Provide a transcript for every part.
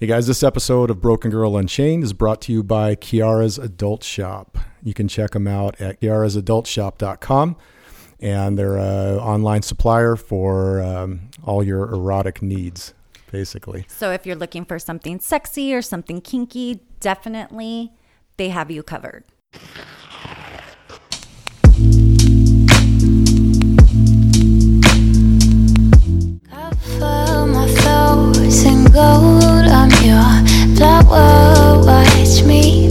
Hey guys, this episode of Broken Girl Unchained is brought to you by Kiara's Adult Shop. You can check them out at kiarasadultshop.com and they're an online supplier for um, all your erotic needs, basically. So if you're looking for something sexy or something kinky, definitely they have you covered. Cover my flaws in gold. Your flower. Watch me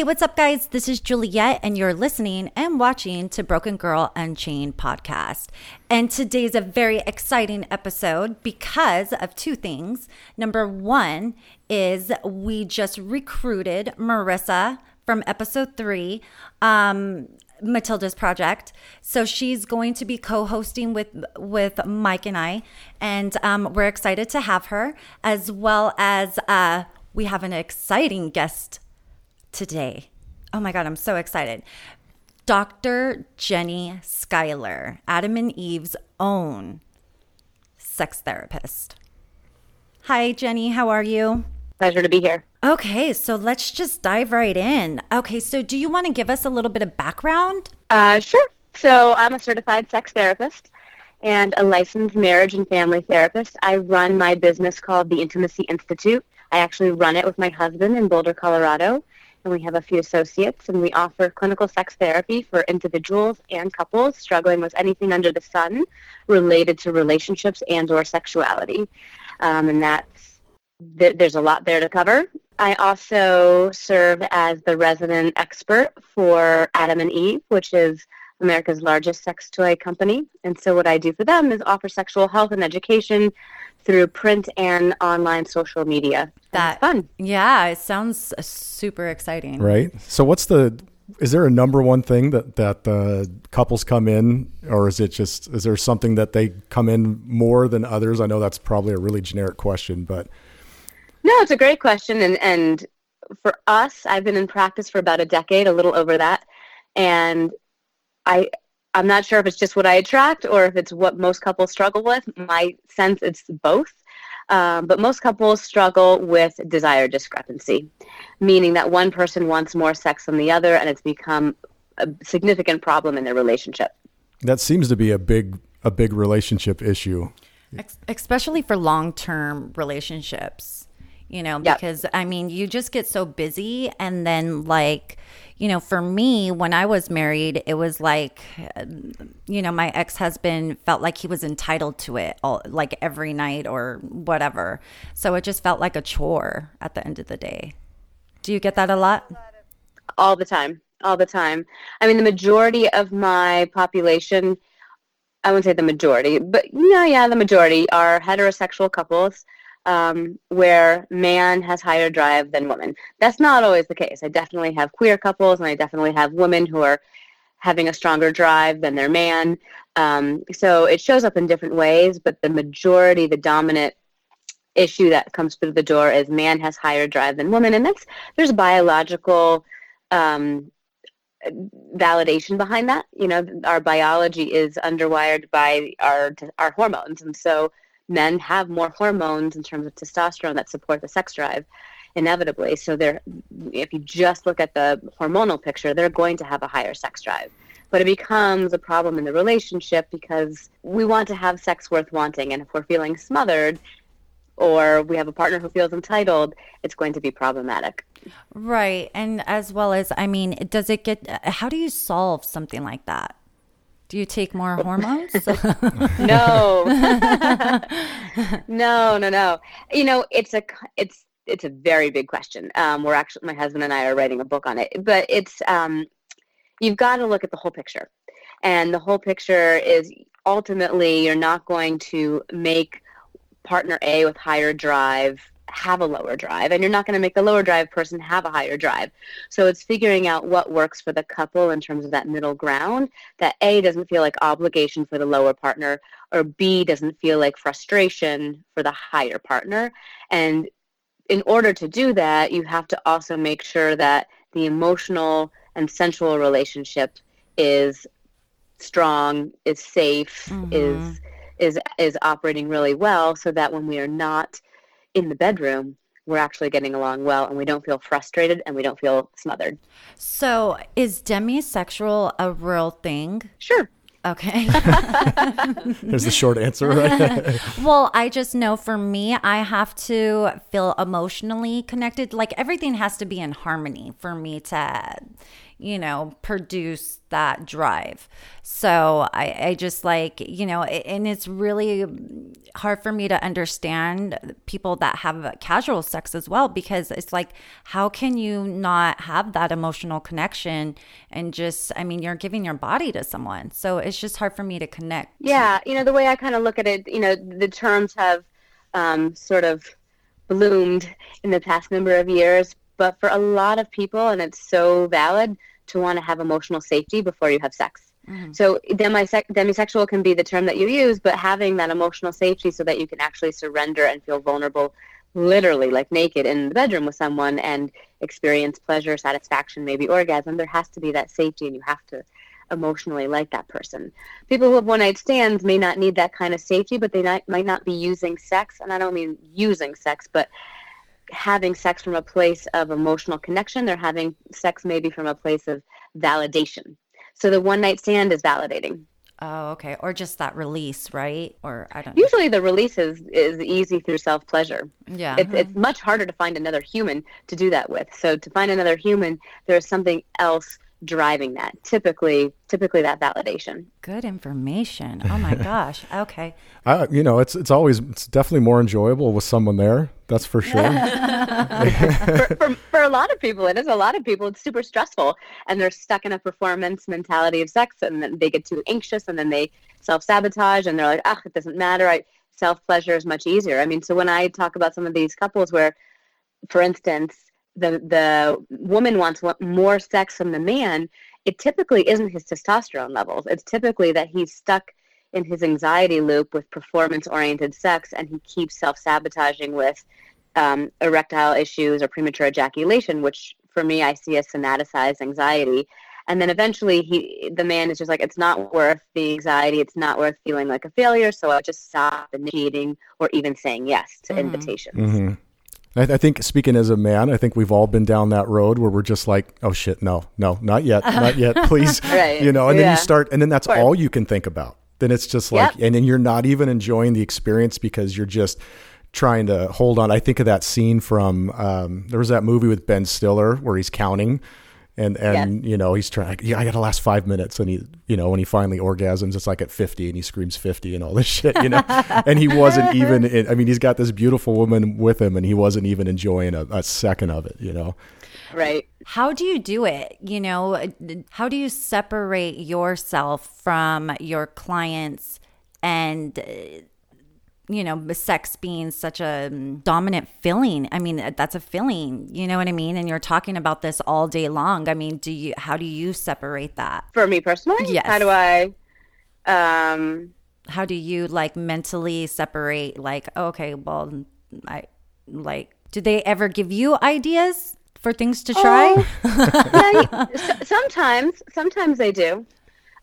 Hey, what's up, guys? This is Juliet, and you're listening and watching to Broken Girl Unchained podcast. And today's a very exciting episode because of two things. Number one is we just recruited Marissa from episode three. Um, Matilda's project. So she's going to be co-hosting with with Mike and I, and um, we're excited to have her, as well as uh, we have an exciting guest today. Oh my God, I'm so excited. Dr. Jenni Skylar, Adam and Eve's own sex therapist. Hi, Jenni. How are you? Pleasure to be here. Okay, so let's just dive right in. Okay, so do you want to give us a little bit of background? Uh, sure. So I'm a certified sex therapist and a licensed marriage and family therapist. I run my business called the Intimacy Institute. I actually run it with my husband in Boulder, Colorado, and we have a few associates, and we offer clinical sex therapy for individuals and couples struggling with anything under the sun related to relationships and or sexuality. Um, and that's th- there's a lot there to cover. I also serve as the resident expert for Adam and Eve, which is America's largest sex toy company. And so what I do for them is offer sexual health and education through print and online social media. And That- fun. Yeah, it sounds uh, super exciting. Right? So what's the is there a number one thing that that uh, couples come in or is it just is there something that they come in more than others? I know that's probably a really generic question, but No, it's a great question. And, and for us, I've been in practice for about a decade, a little over that. And I, I'm not sure if it's just what I attract or if it's what most couples struggle with. My sense it's both. Um, but most couples struggle with desire discrepancy, meaning that one person wants more sex than the other, and it's become a significant problem in their relationship. that seems to be a big a big relationship issue. Ex- especially for long-term relationships you know Yep. because i mean you just get so busy and then like you know for me when i was married it was like uh, you know my ex-husband felt like he was entitled to it all like every night or whatever. So it just felt like a chore at the end of the day. Do you get that a lot? All the time. All the time. I mean the majority of my population i wouldn't say the majority but no yeah the majority are heterosexual couples um, where man has higher drive than woman. That's not always the case. I definitely have queer couples and i definitely have women who are having a stronger drive than their man. Um, so it shows up in different ways but the majority the dominant issue that comes through the door is man has higher drive than woman and that's there's biological um, validation behind that. You know, our biology is underwired by our our hormones, and so men have more hormones in terms of testosterone that support the sex drive inevitably. So they're if you just look at the hormonal picture, they're going to have a higher sex drive. But it becomes a problem in the relationship because we want to have sex worth wanting, and if we're feeling smothered or we have a partner who feels entitled, it's going to be problematic. right and as well as i mean does it get how do you solve something like that do you take more hormones? No. No no no. You know it's a it's it's a very big question. Um, we're actually my husband and i are writing a book on it but it's um, you've got to look at the whole picture. And the whole picture is ultimately you're not going to make partner a with higher drive have a lower drive and you're not going to make the lower drive person have a higher drive. So it's figuring out what works for the couple in terms of that middle ground that A doesn't feel like obligation for the lower partner or B doesn't feel like frustration for the higher partner. And in order to do that, you have to also make sure that the emotional and sensual relationship is strong, is safe, mm-hmm. is is is operating really well so that when we are not in the bedroom we're actually getting along well and we don't feel frustrated and we don't feel smothered. So, is demisexual a real thing? Sure. Okay. There's the short answer, right? well, I just know for me, I have to feel emotionally connected. Like everything has to be in harmony for me to, you know, produce that drive. So I, I just like, you know, and it's really hard for me to understand people that have casual sex as well because it's like, how can you not have that emotional connection and just, I mean, you're giving your body to someone. So it's just hard for me to connect. Yeah. You know, the way I kind of look at it, you know, the terms have um, sort of bloomed in the past number of years but for a lot of people, and it's so valid to want to have emotional safety before you have sex. Mm-hmm. So demise- demisexual can be the term that you use, but having that emotional safety so that you can actually surrender and feel vulnerable, literally like naked in the bedroom with someone and experience pleasure, satisfaction, maybe orgasm, there has to be that safety and you have to emotionally like that person. People who have one night stands may not need that kind of safety, but they not, might not be using sex. And I don't mean using sex, but having sex from a place of emotional connection. They're having sex maybe from a place of validation. So the one night stand is validating. Oh, okay. Or just that release, right? Or I don't know. Usually the release is, is easy through self pleasure. Yeah. It's, it's much harder to find another human to do that with. So to find another human, there's something else driving that typically typically that validation. Good information. Oh my gosh. Okay. Uh, you know it's it's always it's definitely more enjoyable with someone there that's for sure. For, for, for, a lot of people it is a lot of people it's super stressful and they're stuck in a performance mentality of sex and then they get too anxious and then they self-sabotage and they're like ah it doesn't matter I, self-pleasure is much easier. I mean so when i talk about some of these couples where for instance the the woman wants more sex from the man, it typically isn't his testosterone levels. It's typically that he's stuck in his anxiety loop with performance oriented sex and he keeps self sabotaging with um, erectile issues or premature ejaculation, which for me I see as somaticized anxiety. And then eventually he the man is just like, it's not worth the anxiety, it's not worth feeling like a failure, so I just stop initiating or even saying yes to mm-hmm. invitations. Mm-hmm. I, I, think speaking as a man, I think we've all been down that road where we're just like, oh shit, no, no, not yet, not yet, please, right. you know. And yeah. then you start, and then that's all you can think about. Then it's just like, yep. and then you're not even enjoying the experience because you're just trying to hold on. I think of that scene from um, there was that movie with Ben Stiller where he's counting and and you know he's trying yeah i got to last five minutes. And he you know when he finally orgasms it's like at 50 and he screams 50 and all this shit you know? And he wasn't even in, i mean he's got this beautiful woman with him and he wasn't even enjoying a, a second of it you know? Right. How do you do it? You know how do you separate yourself from your clients and uh, you know, sex being such a dominant feeling. I mean, that's a feeling, you know what I mean? And you're talking about this all day long. I mean, do you, how do you separate that? For me personally? Yes. How do I, um, how do you like mentally separate, like, oh, okay, well, I like, do they ever give you ideas for things to try? Oh, yeah, sometimes, sometimes they do.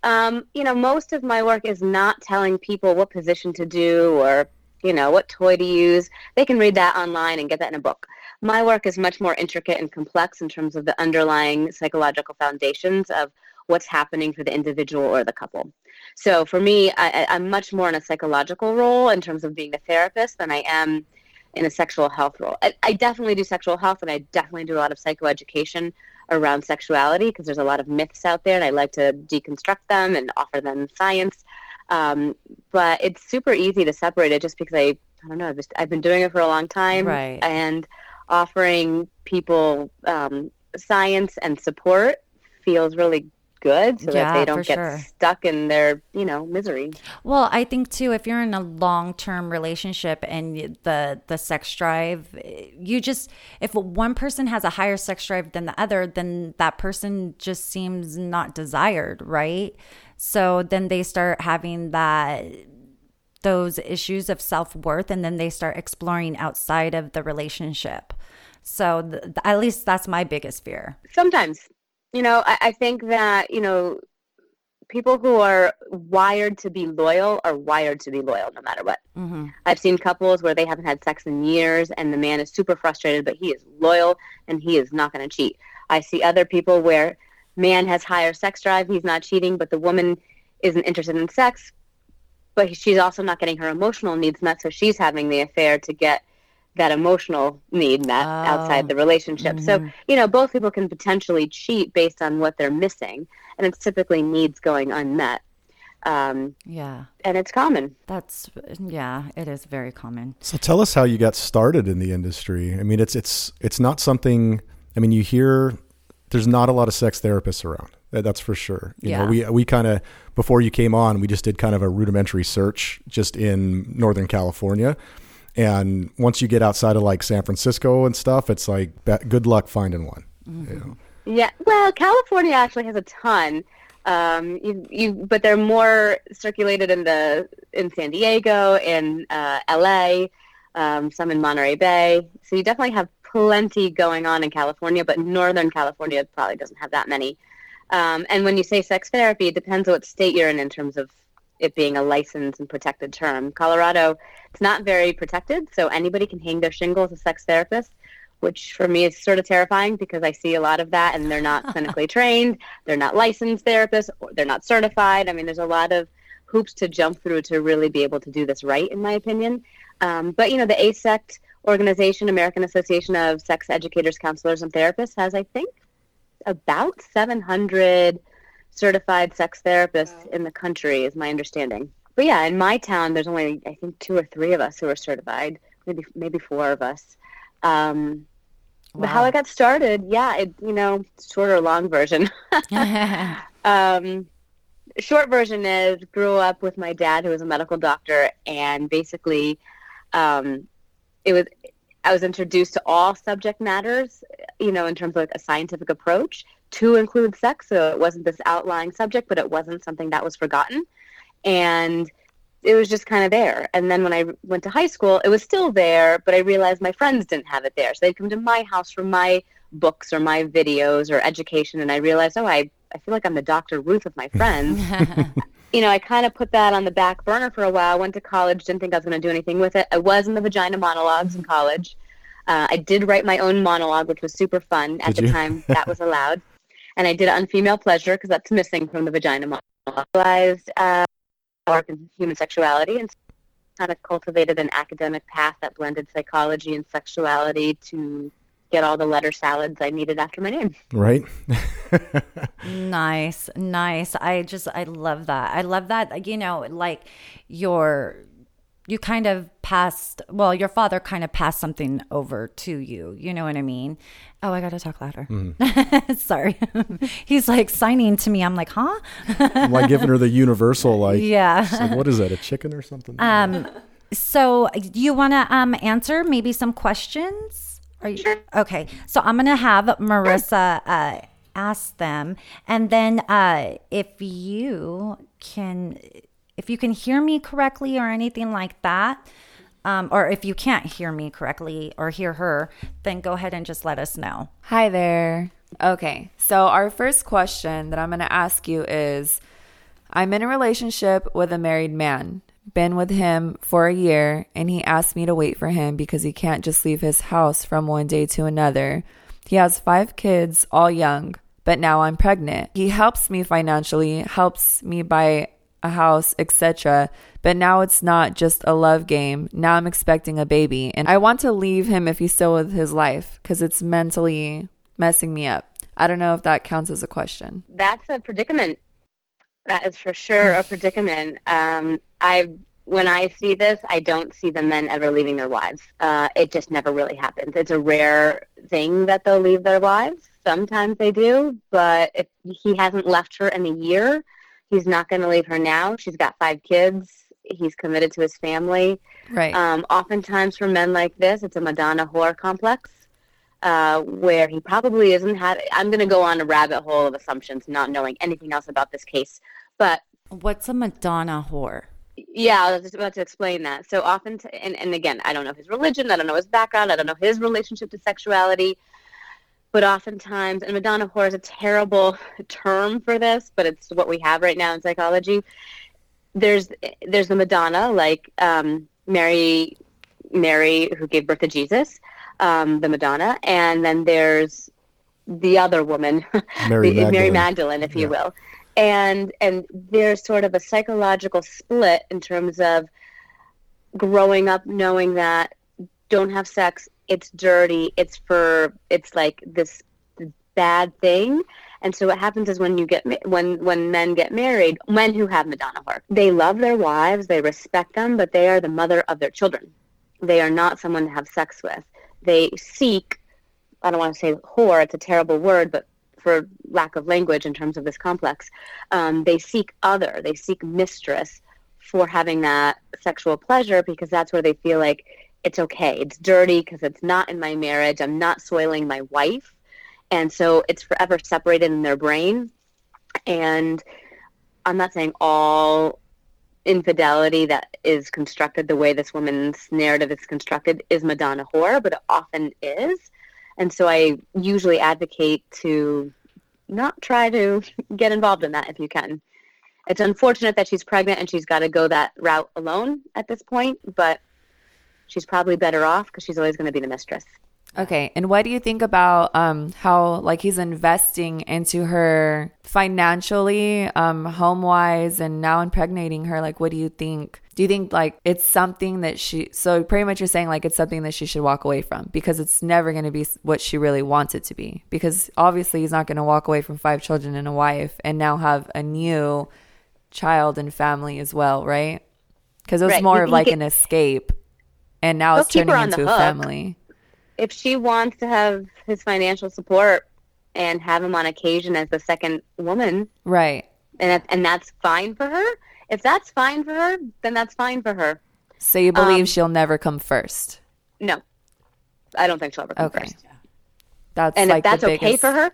Um, you know, most of my work is not telling people what position to do or you know, what toy to use. They can read that online and get that in a book. My work is much more intricate and complex in terms of the underlying psychological foundations of what's happening for the individual or the couple. So for me, I, am much more in a psychological role in terms of being a therapist than I am in a sexual health role. I, I definitely do sexual health and I definitely do a lot of psychoeducation around sexuality because there's a lot of myths out there and I like to deconstruct them and offer them science. Um, but it's super easy to separate it just because I, I don't know, I've, just, I've been doing it for a long time. Right. And offering people um, science and support feels really good so Yeah, that they don't get sure. stuck in their, you know, misery. Well, I think too, if you're in a long term relationship and the the sex drive, you just if one person has a higher sex drive than the other, then that person just seems not desired, right? So then they start having that those issues of self worth, and then they start exploring outside of the relationship. So th- at least that's my biggest fear. Sometimes, you know, I, I think that, you know, people who are wired to be loyal are wired to be loyal no matter what. hmm I've seen couples where they haven't had sex in years and the man is super frustrated, but he is loyal and he is not going to cheat. I see other people where man has higher sex drive, he's not cheating, but the woman isn't interested in sex, but she's also not getting her emotional needs met, so she's having the affair to get that emotional need met Oh. outside the relationship. So, you know, both people can potentially cheat based on what they're missing, and it's typically needs going unmet. Um, Yeah, and it's common. that's yeah, it is very common. So tell us how you got started in the industry. I mean, it's it's it's not something. I mean, you hear there's not a lot of sex therapists around. That's for sure. You Yeah. know, we we kind of before you came on, we just did kind of a rudimentary search just in Northern California. And once you get outside of like San Francisco and stuff, it's like be- good luck finding one. you know. Yeah, well, California actually has a ton. Um, you, you, but they're more circulated in the in San Diego, in uh, L.A., um, some in Monterey Bay. So you definitely have plenty going on in California, but Northern California probably doesn't have that many. Um, and when you say sex therapy, it depends on what state you're in in terms of it being a licensed and protected term. Colorado, it's not very protected, so anybody can hang their shingle as a sex therapist which for me is sort of terrifying because I see a lot of that and they're not clinically trained, they're not licensed therapists, or they're not certified. I mean, there's a lot of hoops to jump through to really be able to do this right, in my opinion. Um, but, you know, the AASECT organization, American Association of Sex Educators, Counselors, and Therapists, has, I think, about 700 certified sex therapists in the country, is my understanding. But yeah, in my town, there's only, I think, two or three of us who are certified, maybe maybe four of us. Um, But how I got started, yeah, it, you know, short or long version. um, short version is grew up with my dad, who was a medical doctor, and basically, um, it was I was introduced to all subject matters, you know, in terms of like a scientific approach to include sex. So it wasn't this outlying subject, but it wasn't something that was forgotten, and it was just kind of there. And then when I went to high school, it was still there, but I realized my friends didn't have it there. So they'd come to my house for my books or my videos or education, and I realized, oh, I, I feel like I'm the Dr. Ruth of my friends. you know, I kind of put that on the back burner for a while. Went to college, didn't think I was going to do anything with it. I was in the vagina monologues in college. Uh, I did write my own monologue, which was super fun at Did the you? time. That was allowed, and I did it on female pleasure because that's missing from the vagina monologue. Realized uh, work in human sexuality and kind of cultivated an academic path that blended psychology and sexuality to get all the letter salads I needed after my name. right? Nice, nice. I just I love that. I love that. You know, like your you kind of passed. Well, your father kind of passed something over to you. You know what I mean? Oh, I gotta talk louder. Sorry. He's like signing to me. I'm like, huh? I'm like giving her the universal, like, Yeah. like, what is that, a chicken or something? Um. So you want to um answer maybe some questions? Are you sure? okay? So I'm gonna have Marissa uh, ask them, and then uh, if you can, if you can hear me correctly or anything like that, um, or if you can't hear me correctly or hear her, then go ahead and just let us know. Hi there. Okay, so our first question that I'm going to ask you is I'm in a relationship with a married man, been with him for a year, and he asked me to wait for him because he can't just leave his house from one day to another. He has five kids, all young, but now I'm pregnant. He helps me financially, helps me buy a house, etc. But now it's not just a love game. Now I'm expecting a baby, and I want to leave him if he's still with his life because it's mentally messing me up. I don't know if that counts as a question. That's a predicament. That is for sure a predicament. Um, I when I see this, I don't see the men ever leaving their wives. Uh, it just never really happens. It's a rare thing that they'll leave their wives. Sometimes they do, but if he hasn't left her in a year, he's not going to leave her now. She's got five kids. He's committed to his family. Right. Um, oftentimes for men like this, it's a Madonna whore complex, uh, where he probably isn't had. I'm going to go on a rabbit hole of assumptions, not knowing anything else about this case. But What's a Madonna whore? yeah, I was just about to explain that. So often, t- and, and again, I don't know his religion, I don't know his background, I don't know his relationship to sexuality, but oftentimes, and Madonna whore is a terrible term for this, but it's what we have right now in psychology. There's there's the Madonna, like um, Mary, Mary who gave birth to Jesus, um, the Madonna, and then there's the other woman, Mary the- Mary Magdalene. Magdalene, if you will. And and there's sort of a psychological split in terms of growing up knowing that don't have sex, it's dirty, it's for it's like this bad thing. And so what happens is when you get when when men get married, men who have Madonna whore, they love their wives, they respect them, but they are the mother of their children. They are not someone to have sex with. They seek I don't want to say whore, it's a terrible word, but for lack of language in terms of this complex, um, they seek other, they seek mistress for having that sexual pleasure because that's where they feel like it's okay. It's dirty because it's not in my marriage. I'm not soiling my wife. And so it's forever separated in their brain. And I'm not saying all infidelity that is constructed the way this woman's narrative is constructed is Madonna whore, but it often is. And so I usually advocate to not try to get involved in that if you can. It's unfortunate that she's pregnant and she's got to go that route alone at this point, but she's probably better off because she's always going to be the mistress. Okay. And what do you think about um, how like he's investing into her financially, um, home wise, and now impregnating her? Like, what do you think? Do you think like it's something that she? So pretty much you're saying like it's something that she should walk away from because it's never going to be what she really wants it to be. Because obviously he's not going to walk away from five children and a wife and now have a new child and family as well, right? Because it was Right. more of like an escape, and now it's turning into a family. If she wants to have his financial support and have him on occasion as the second woman, Right. and and that's fine for her. If that's fine for her, then that's fine for her. So you believe Um, she'll never come first? No, I don't think she'll ever come Okay. first. That's And like if that's the okay for her,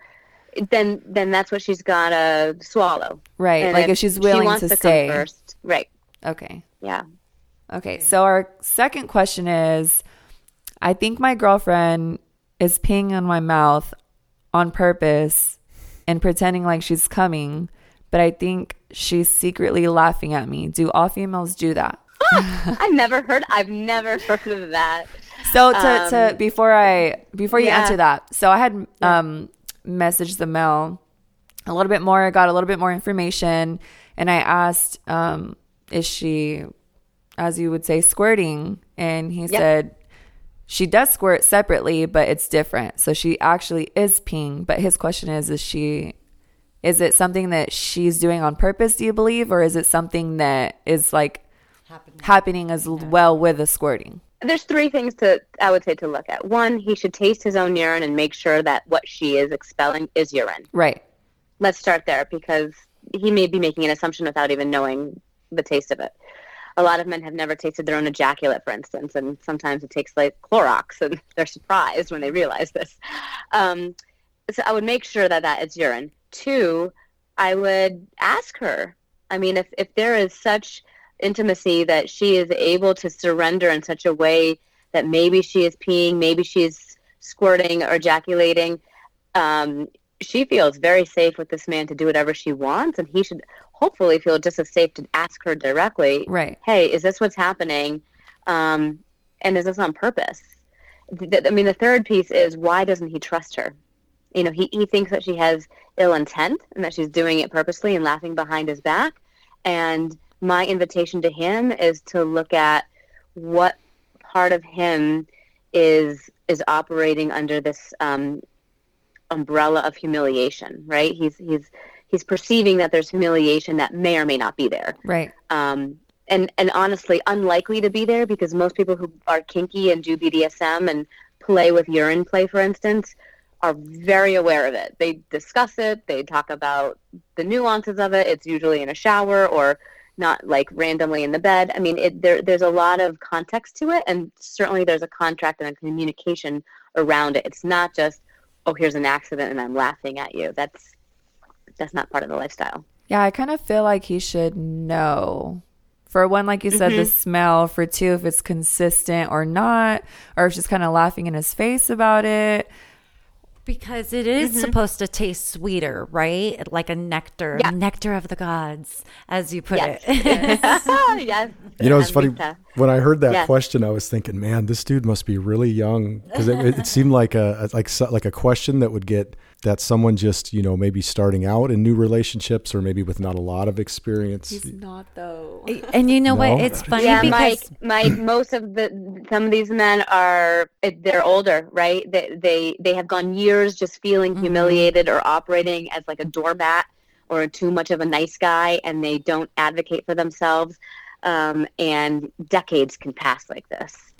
then then that's what she's gotta swallow. right? And like if she's willing she wants to come stay. first, right? Okay. Yeah. Okay. So our second question is I think my girlfriend is peeing on my mouth on purpose and pretending like she's coming, but I think she's secretly laughing at me. Do all females do that? I've never heard. I've never heard of that. So to, to Um, before I before you yeah. answer that, so I had um messaged the mail a little bit more. I got a little bit more information, and I asked, um, "Is she, as you would say, squirting?" And he said she does squirt separately, but it's different. So she actually is peeing. But his question is: Is she? Is it something that she's doing on purpose? Do you believe, or is it something that is like happening as well with the squirting? There's three things to I would say to look at. One, he should taste his own urine and make sure that what she is expelling is urine. Right. Let's start there because he may be making an assumption without even knowing the taste of it. A lot of men have never tasted their own ejaculate, for instance, and sometimes it takes like Clorox, and they're surprised when they realize this. Um, so I would make sure that that is urine. Two, I would ask her. I mean, if if there is such intimacy that she is able to surrender in such a way that maybe she is peeing, maybe she is squirting or ejaculating, um, she feels very safe with this man to do whatever she wants, and he should hopefully feel just as safe to ask her directly, Right. hey, is this what's happening? Um, and is this on purpose? I mean, the third piece is why doesn't he trust her? You know, he, he thinks that she has ill intent and that she's doing it purposely and laughing behind his back. And my invitation to him is to look at what part of him is is operating under this um, umbrella of humiliation, right? He's he's he's perceiving that there's humiliation that may or may not be there Right. um, and and honestly unlikely to be there because most people who are kinky and do BDSM and play with urine play, for instance, are very aware of it. They discuss it. They talk about the nuances of it. It's usually in a shower or not like randomly in the bed. I mean, it, there, there's a lot of context to it, and certainly there's a contract and a communication around it. It's not just, oh, here's an accident and I'm laughing at you. That's that's not part of the lifestyle. Yeah, I kind of feel like he should know. For one, like you said, the mm-hmm. smell. For two, if it's consistent or not, or if she's kind of laughing in his face about it. Because it is mm-hmm. supposed to taste sweeter, right? Like a nectar, Yeah. nectar of the gods, as you put Yes. it. yes. You know, it's funny. When I heard that Yes. question, I was thinking, man, this dude must be really young because it, it seemed like a like so- like a question that would get that someone just you know maybe starting out in new relationships or maybe with not a lot of experience. He's not though. and you know what? It's funny yeah, because my my most of the some of these men are they're older, right? They they they have gone years just feeling humiliated or operating as like a doormat or too much of a nice guy, and they don't advocate for themselves. Um, and decades can pass like this.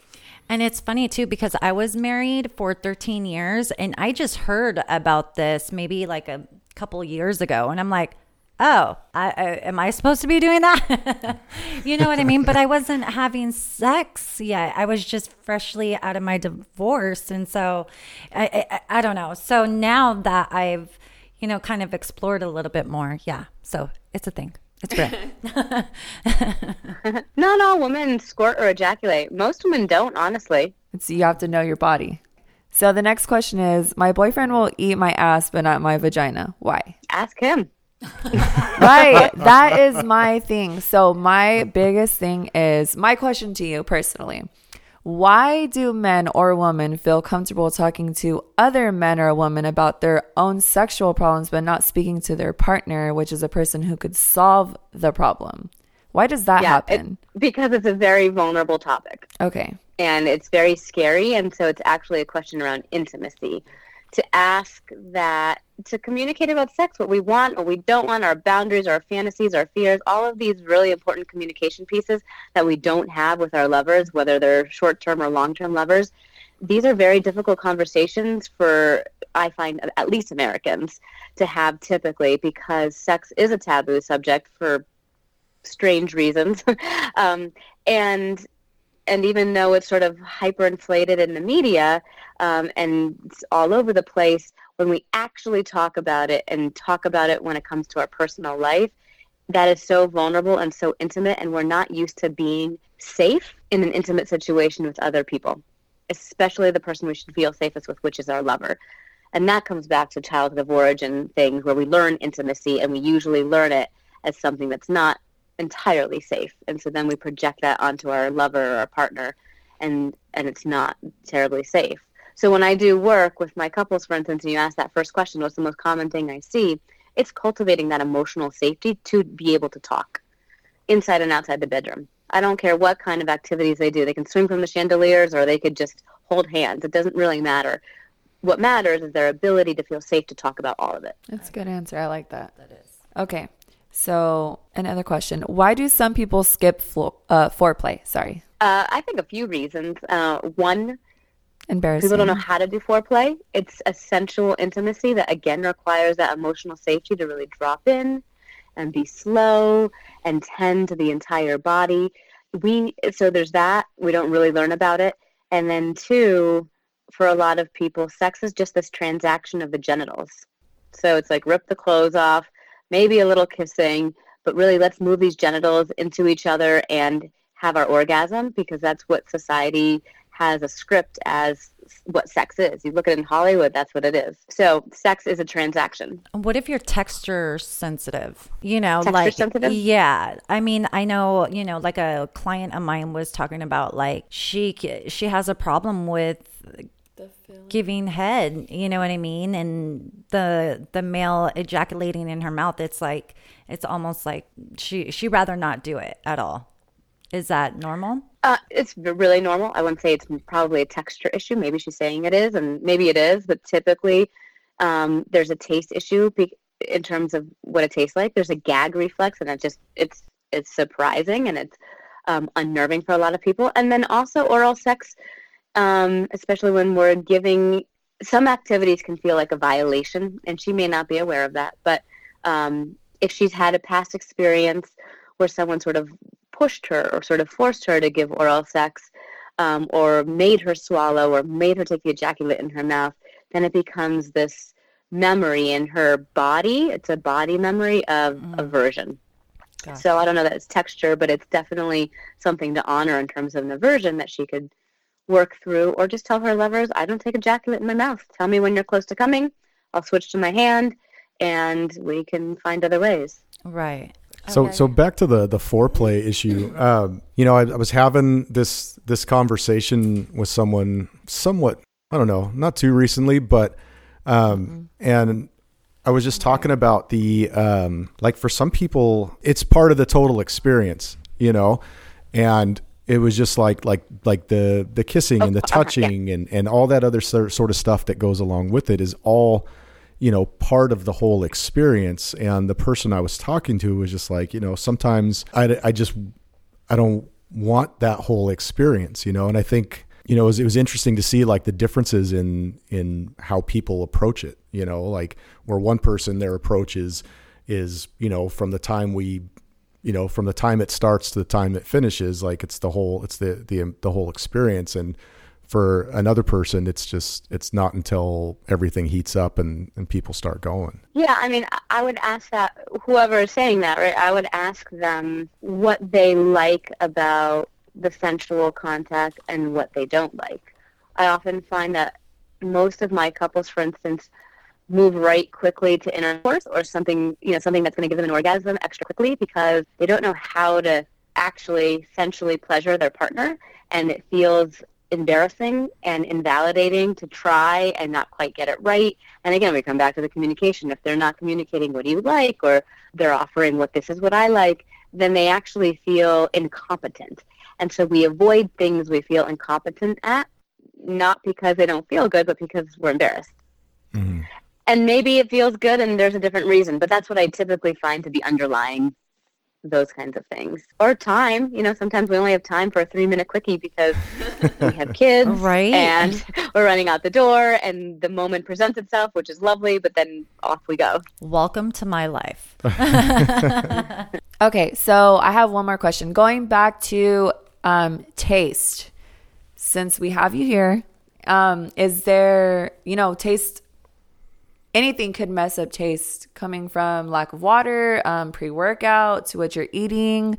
And it's funny too because I was married for 13 years and I just heard about this maybe like a couple years ago and I'm like, "Oh, I, I am I supposed to be doing that?" you know what I mean? But I wasn't having sex yet. I was just freshly out of my divorce and so I I, I don't know. So now that I've you know kind of explored a little bit more, yeah. So it's a thing. It's real. Not all women squirt or ejaculate. Most women don't, honestly. It's you have to know your body. So the next question is My boyfriend will eat my ass, but not my vagina. Why? Ask him. right. That is my thing. So, my biggest thing is my question to you personally. Why do men or women feel comfortable talking to other men or women about their own sexual problems, but not speaking to their partner, which is a person who could solve the problem? Why does that it- happen? because it's a very vulnerable topic. okay. and it's very scary and so it's actually a question around intimacy to ask that to communicate about sex what we want what we don't want our boundaries our fantasies our fears all of these really important communication pieces that we don't have with our lovers whether they're short-term or long-term lovers. These are very difficult conversations for i find at least americans to have typically because sex is a taboo subject for strange reasons. Um, and and even though it's sort of hyperinflated in the media um, and all over the place, when we actually talk about it and talk about it when it comes to our personal life, that is so vulnerable and so intimate, and we're not used to being safe in an intimate situation with other people, especially the person we should feel safest with, which is our lover. And that comes back to childhood of origin things where we learn intimacy and we usually learn it as something that's not entirely safe. And so then we project that onto our lover or our partner and and it's not terribly safe. So when I do work with my couples, for instance, and you ask that first question, what's the most common thing I see? It's cultivating that emotional safety to be able to talk inside and outside the bedroom. I don't care what kind of activities they do. They can swing from the chandeliers or they could just hold hands. It doesn't really matter. What matters is their ability to feel safe to talk about all of it. That's a good answer. I like that. That is. Okay. So, another question. Why do some people skip flo- uh, foreplay? Sorry. Uh, I think a few reasons. Uh, one, Embarrassing. people don't know how to do foreplay. It's a sensual intimacy that again requires that emotional safety to really drop in and be slow and tend to the entire body. We so there's that. We don't really learn about it. And then two, for a lot of people, sex is just this transaction of the genitals. So it's like rip the clothes off, maybe a little kissing, but really let's move these genitals into each other and have our orgasm because that's what society has a script as what sex is. You look at it in Hollywood, that's what it is. So sex is a transaction. What if you're texture sensitive? You know, Texture like sensitive? yeah. I mean, I know, you know, like a client of mine was talking about like she she has a problem with giving head, you know what I mean? And the the male ejaculating in her mouth, it's like it's almost like she she rather not do it at all. Is that normal? Uh, it's really normal. I wouldn't say it's probably a texture issue. Maybe she's saying it is, and maybe it is. But typically, um, there's a taste issue in terms of what it tastes like. There's a gag reflex, and it just it's it's surprising and it's um, unnerving for a lot of people. And then also oral sex, um, especially when we're giving some activities can feel like a violation, and she may not be aware of that. But um, if she's had a past experience where someone sort of pushed her or sort of forced her to give oral sex, um, or made her swallow, or made her take the ejaculate in her mouth, then it becomes this memory in her body. It's a body memory of aversion. Gotcha. So I don't know that it's texture, but it's definitely something to honor in terms of an aversion that she could work through, or just tell her lovers, I don't take ejaculate in my mouth. Tell me when you're close to coming. I'll switch to my hand, and we can find other ways. Right. So Okay. so back to the the foreplay issue. Um, you know, I, I was having this this conversation with someone somewhat I don't know, not too recently, but um, and I was just talking about the um, like for some people, it's part of the total experience, you know, and it was just like like like the the kissing and the Oh, uh-huh, yeah. touching and and all that other sor- sort of stuff that goes along with it is all you know part of the whole experience. And the person i was talking to was just like you know sometimes i, I just i don't want that whole experience you know? And i think you know it was, it was interesting to see like the differences in in how people approach it you know? Like where one person their approach is is you know from the time we you know from the time it starts to the time it finishes like it's the whole it's the the the whole experience. And for another person it's just it's not until everything heats up and and people start going Yeah, I mean, I- would ask that whoever is saying that, right? I would ask them what they like about the sensual contact and what they don't like. I often find that most of my couples, for instance, move right quickly to intercourse or something, you know, something that's going to give them an orgasm extra quickly because they don't know how to actually sensually pleasure their partner, and it feels embarrassing and invalidating to try and not quite get it right. And again, we come back to the communication. If they're not communicating what do you like or they're offering what this is what I like, then they actually feel incompetent. And so we avoid things we feel incompetent at, not because they don't feel good, but because we're embarrassed. Mm-hmm. And maybe it feels good and there's a different reason, but that's what I typically find to be underlying those kinds of things. Or time, you know, sometimes we only have time for a three minute quickie because we have kids. Right. And we're running out the door and the moment presents itself, which is lovely, but then off we go. Welcome to my life. Okay, so I have one more question. Going back to um, taste, since we have you here, um, is there, you know, taste, anything could mess up taste coming from lack of water, um, pre workout to what you're eating.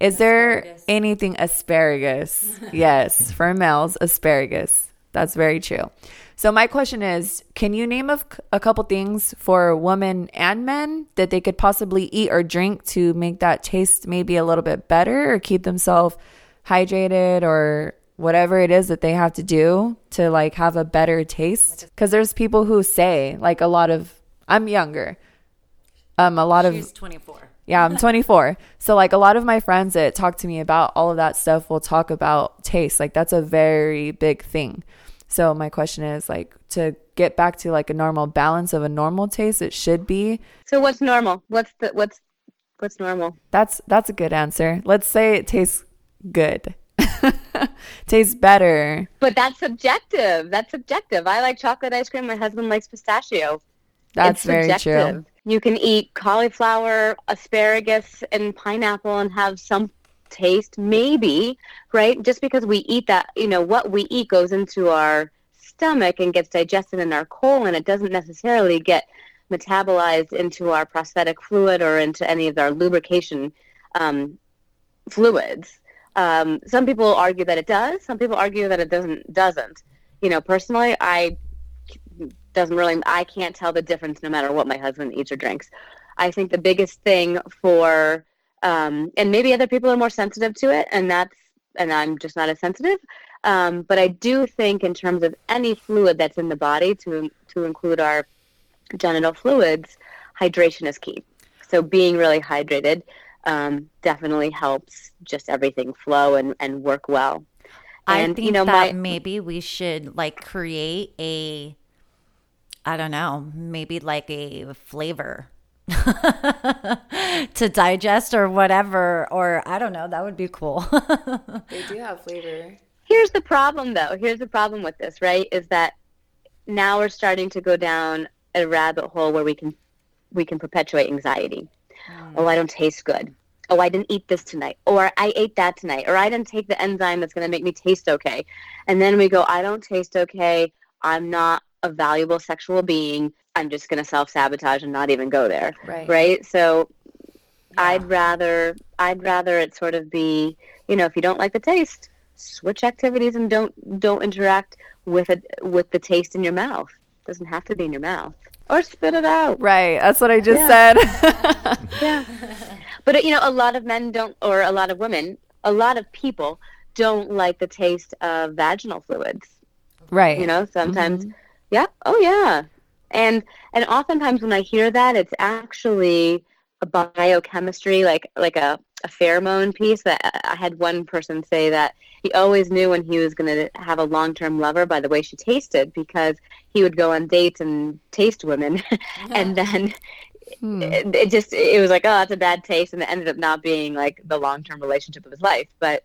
Is there anything asparagus? yes, for males, asparagus. That's very true. So my question is, can you name a, a couple things for women and men that they could possibly eat or drink to make that taste maybe a little bit better or keep themselves hydrated or whatever it is that they have to do to like have a better taste? Cuz there's people who say like a lot of I'm younger. Um a lot of 24. yeah, I'm 24. So like a lot of my friends that talk to me about all of that stuff will talk about taste. Like that's a very big thing. So my question is like to get back to like a normal balance of a normal taste, it should be. So what's normal? What's the what's what's normal? That's that's a good answer. Let's say it tastes good. tastes better. But that's subjective. That's subjective. I like chocolate ice cream. My husband likes pistachio. That's very true. You can eat cauliflower, asparagus, and pineapple and have some taste, maybe, right? Just because we eat that, you know, what we eat goes into our stomach and gets digested in our colon. It doesn't necessarily get metabolized into our prostatic fluid or into any of our lubrication um, fluids. Um, some people argue that it does. Some people argue that it doesn't. Doesn't. You know, personally, I doesn't really. I can't tell the difference no matter what my husband eats or drinks. I think the biggest thing for, um, and maybe other people are more sensitive to it, and that's, and I'm just not as sensitive. Um, but I do think, in terms of any fluid that's in the body, to to include our genital fluids, hydration is key. So being really hydrated um, definitely helps just everything flow and, and work well. I think you know, that my- maybe we should like create a, I don't know, maybe like a flavor to digest or whatever. Or I don't know, that would be cool. They do have flavor. Here's the problem, though. Here's the problem with this, right? Is that now we're starting to go down a rabbit hole where we can we can perpetuate anxiety. Mm. Oh, I don't taste good. Oh, I didn't eat this tonight. Or I ate that tonight. Or I didn't take the enzyme that's going to make me taste okay. And then we go, I don't taste okay. I'm not a valuable sexual being. I'm just going to self sabotage and not even go there. Right. Right. So I'd rather I'd rather it sort of be you know if you don't like the taste, switch activities and don't don't interact with it with the taste in your mouth. It doesn't have to be in your mouth or spit it out. Right. That's what I just Yeah. said. Yeah. But you know, a lot of men don't, or a lot of women, a lot of people don't like the taste of vaginal fluids. right. You know, sometimes, mm-hmm. yeah, oh yeah, and and oftentimes when I hear that, it's actually a biochemistry, like like a a pheromone piece. That I had one person say that he always knew when he was going to have a long term lover by the way she tasted, because he would go on dates and taste women, and then Hmm. it, it just it was like oh that's a bad taste and it ended up not being like the long-term relationship of his life but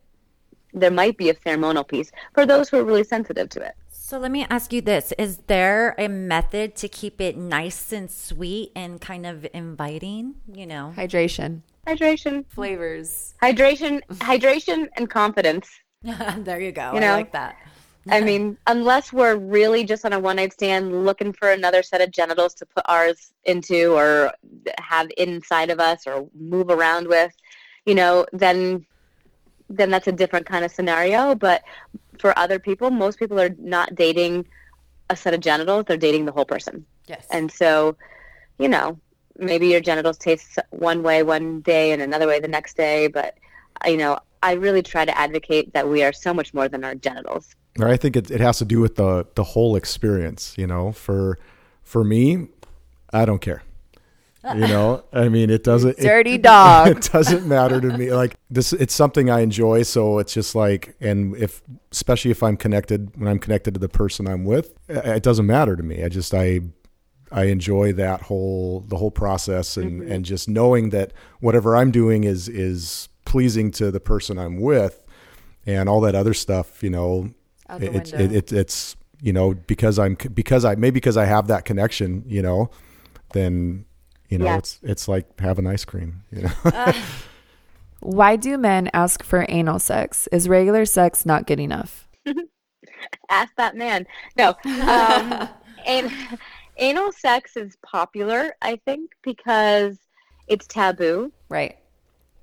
there might be a pheromonal piece for those who are really sensitive to it So let me ask you this Is there a method to keep it nice and sweet and kind of inviting? You know? Hydration. hydration Flavors. hydration hydration and confidence there you go. You I like that. i mean unless we're really just on a one night stand looking for another set of genitals to put ours into or have inside of us or move around with you know then then that's a different kind of scenario but for other people most people are not dating a set of genitals they're dating the whole person Yes. and so you know maybe your genitals taste one way one day and another way the next day but you know i really try to advocate that we are so much more than our genitals I think it, it has to do with the the whole experience. You know, for for me, I don't care. You know, I mean, it doesn't. it- Dirty dog. it doesn't matter to me. Like this, it's something I enjoy. So it's just like, and if, especially if I'm connected, when I'm connected to the person I'm with, it doesn't matter to me. I just, I, I enjoy that whole, the whole process and, mm-hmm. and just knowing that whatever I'm doing is, is pleasing to the person I'm with and all that other stuff, you know, Out it's, it, it, it's, you know, because I'm, because I, maybe because I have that connection, you know, then, you know, Yeah. it's, it's like having ice cream, you know? Why do men ask for anal sex? Is regular sex not good enough? ask that man. No. Um, and anal sex is popular, I think, because it's taboo Right.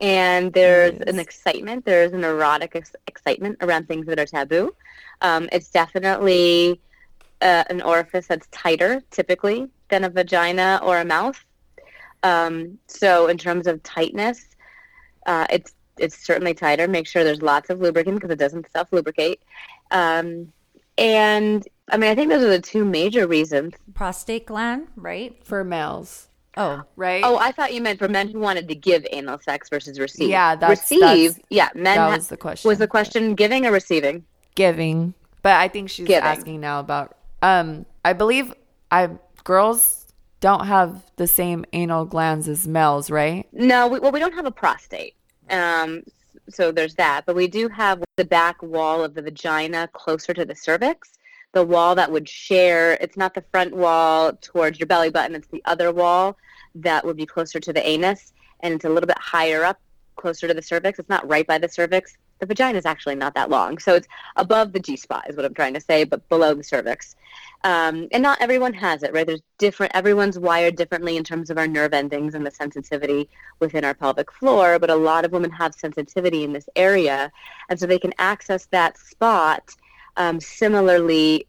And there's It an excitement. There's an erotic ex- excitement around things that are taboo. Um, it's definitely uh, an orifice that's tighter, typically, than a vagina or a mouth. Um, so, in terms of tightness, uh, it's it's certainly tighter. Make sure there's lots of lubricant because it doesn't self lubricate. Um, and I mean, I think those are the two major reasons. Prostate gland, right? For males. Oh, Right? Oh, I thought you meant for men who wanted to give anal sex versus receive. Yeah, that's- receive. that's- yeah, men. that ha- was the question. Was the question giving or receiving? giving. But I think she's Giving. asking now about um I believe I girls don't have the same anal glands as males, right? No, we, well, we don't have a prostate. Um, so there's that, but we do have the back wall of the vagina closer to the cervix. The wall that would share, it's not the front wall towards your belly button, it's the other wall that would be closer to the anus, and it's a little bit higher up, closer to the cervix. It's not right by the cervix. The vagina is actually not that long. So it's above the G spot, is what I'm trying to say, but below the cervix. Um, and not everyone has it, right? There's different, everyone's wired differently in terms of our nerve endings and the sensitivity within our pelvic floor, but a lot of women have sensitivity in this area, and so they can access that spot um, similarly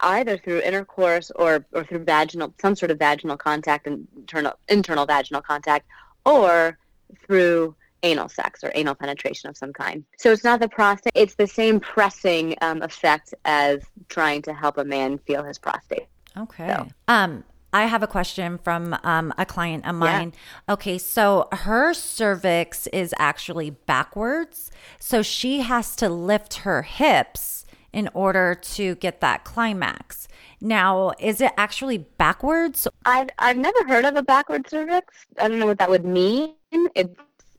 either through intercourse or, or through vaginal, some sort of vaginal contact, internal, internal vaginal contact, or through anal sex or anal penetration of some kind. So it's not the prostate, it's the same pressing um, effect as trying to help a man feel his prostate. okay. So- Um, I have a question from um, a client of mine. Okay, so her cervix is actually backwards. So she has to lift her hips in order to get that climax. Now, is it actually backwards? I've, I've never heard of a backward cervix. I don't know what that would mean. It's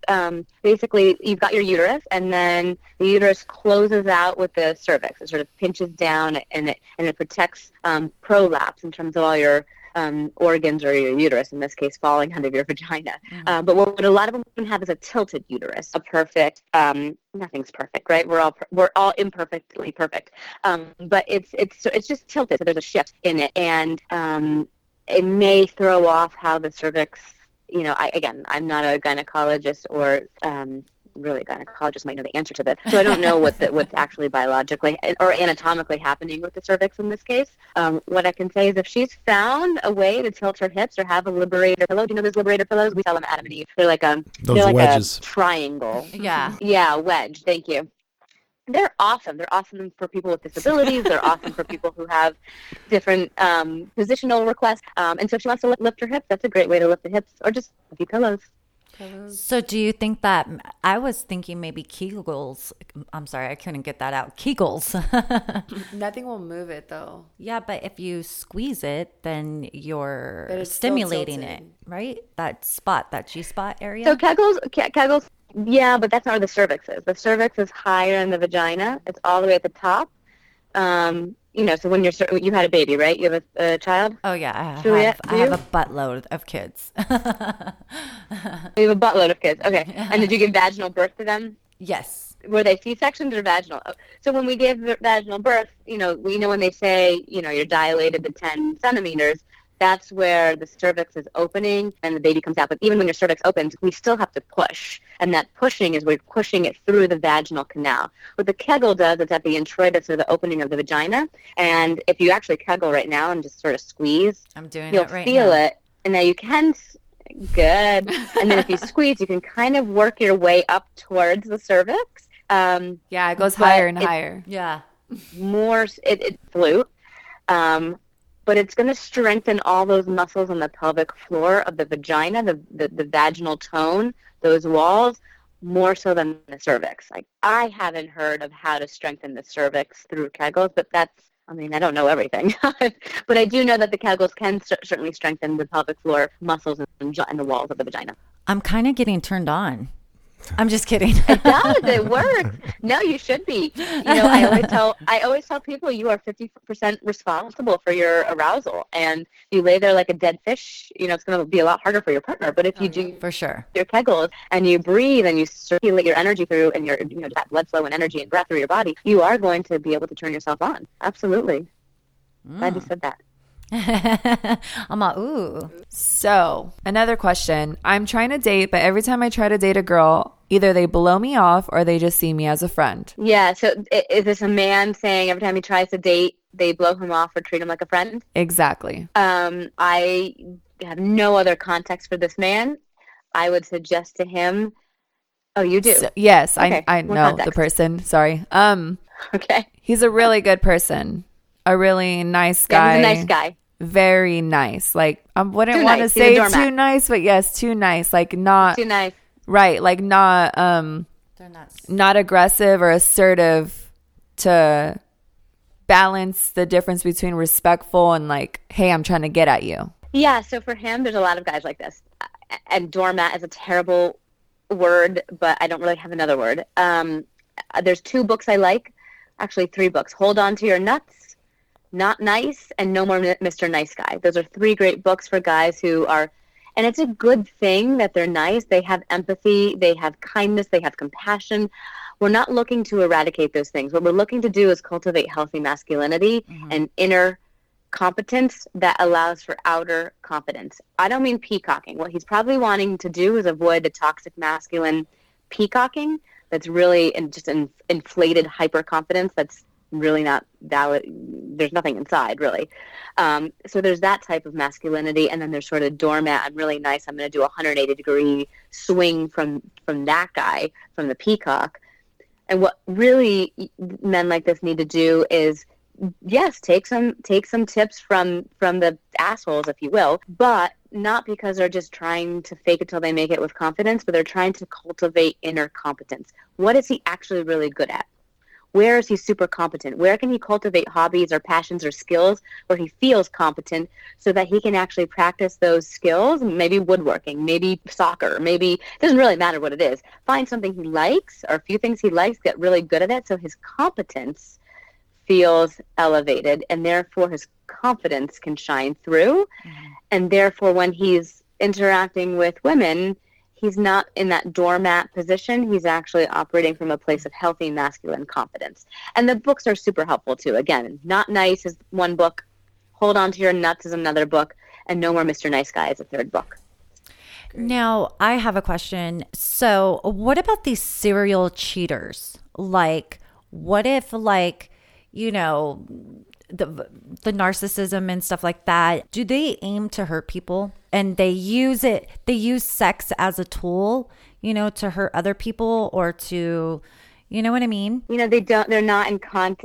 um, basically you've got your uterus, and then the uterus closes out with the cervix. It sort of pinches down, and it and it protects um, prolapse in terms of all your um, organs or your uterus, in this case, falling out of your vagina. Uh, but what, what a lot of women have is a tilted uterus, a perfect. Um, nothing's perfect, right? We're all per- we're all imperfectly perfect, um, but it's it's it's just tilted. So there's a shift in it, and um, it may throw off how the cervix. You know, I, again, I'm not a gynecologist or um, really a gynecologist might know the answer to this. So I don't know what the, what's actually biologically or anatomically happening with the cervix in this case. Um, what I can say is if she's found a way to tilt her hips or have a liberator pillow, do you know those liberator pillows? We sell them at Adam and Eve. They're like a Those they're like wedges. a triangle. Yeah. Yeah, wedge. Thank you. They're awesome. They're awesome for people with disabilities. They're awesome for people who have different um, positional requests. Um, and so if she wants to lift her hips, that's a great way to lift the hips, or just a few pillows. So do you think that I was thinking maybe Kegels? I'm sorry, I couldn't get that out. Kegels. Nothing will move it though. yeah, but if you squeeze it, then you're But it's still stimulating it, right? That spot, that G spot area. So Kegels, Kegels, yeah, but that's not where the cervix is. The cervix is higher in the vagina. It's all the way at the top. Um, you know, so when you're you had a baby, right? You have a, a child. oh yeah, I have, do I have a buttload of kids. You have a buttload of kids. Okay. And did you give vaginal birth to them? yes. Were they C-sections or vaginal? Oh, So when we give vaginal birth, you know, we know when they say, you know, you're dilated to 10 centimeters, that's where the cervix is opening and the baby comes out. But even when your cervix opens, we still have to push. And that pushing is we're pushing it through the vaginal canal. What the Kegel does is at the introitus or the opening of the vagina. And if you actually Kegel right now and just sort of squeeze, I'm doing you'll it right feel now. it. And now you can, s- good. and then if you squeeze, you can kind of work your way up towards the cervix. Um, Yeah, it goes higher and higher. Yeah. more s- it, it flute um, but it's going to strengthen all those muscles on the pelvic floor of the vagina the, the, the vaginal tone those walls more so than the cervix like i haven't heard of how to strengthen the cervix through kegels but that's I mean, I don't know everything, but I do know that the Kegels can cer- certainly strengthen the pelvic floor muscles and, and the walls of the vagina. I'm kind of getting turned on. I'm just kidding. It does. It works. No, you should be. You know, I always tell I always tell people you are fifty percent responsible for your arousal, and if you lay there like a dead fish, you know it's going to be a lot harder for your partner. But if you do For sure. your kegels and you breathe and you circulate your energy through and your you know that blood flow and energy and breath through your body, you are going to be able to turn yourself on. Absolutely. Glad you mm. said that. I'm all, ooh. So, another question. I'm trying to date, but every time I try to date a girl, either they blow me off or they just see me as a friend. Yeah. So is this a man saying every time he tries to date, they blow him off or treat him like a friend? Exactly. Um, I have no other context for this man. I would suggest to him. Oh, you do. So- yes, Okay, I I what know the person. Sorry. Um, okay. he's a really good person. A really nice Yeah, guy. he's a nice guy. Very nice. Like I wouldn't want to nice. He's say too nice, but yes, too nice. Like not Too nice. right. Like not um They're nuts. not aggressive or assertive to balance the difference between respectful and like, hey, I'm trying to get at you. Yeah. So for him, there's a lot of guys like this, Uh, and doormat is a terrible word, but I don't really have another word. Um, there's two books I like, actually three books. Hold on to your nuts, not nice, and no more Mr. Nice Guy. Those are three great books for guys who are, and it's a good thing that they're nice. They have empathy, they have kindness, they have compassion. We're not looking to eradicate those things. What we're looking to do is cultivate healthy masculinity mm-hmm. and inner competence that allows for outer competence. I don't mean peacocking. What he's probably wanting to do is avoid the toxic masculine peacocking that's really in, just an inflated hyper confidence that's really not valid. There's nothing inside really. Um, so there's that type of masculinity, and then there's sort of doormat. I'm really nice. I'm going to do a 180 degree swing from from that guy, from the peacock. And what really men like this need to do is yes, take some take some tips from from the assholes, if you will, but not because they're just trying to fake it till they make it with confidence, but they're trying to cultivate inner competence. What is he actually really good at? Where is he super competent? Where can he cultivate hobbies or passions or skills where he feels competent so that he can actually practice those skills? Maybe woodworking, maybe soccer, maybe it doesn't really matter what it is. Find something he likes or a few things he likes, get really good at it so his competence feels elevated and therefore his confidence can shine through. Mm-hmm. And therefore, when he's interacting with women, he's not in that doormat position. He's actually operating from a place of healthy masculine confidence. And the books are super helpful too. Again, Not Nice is one book, Hold On to Your Nuts is another book, and No More Mr. Nice Guy is a third book. Now, I have a question. So, what about these serial cheaters? Like, what if, like, you know, the the narcissism and stuff like that do they aim to hurt people and they use it they use sex as a tool you know to hurt other people or to you know what i mean you know they don't they're not in con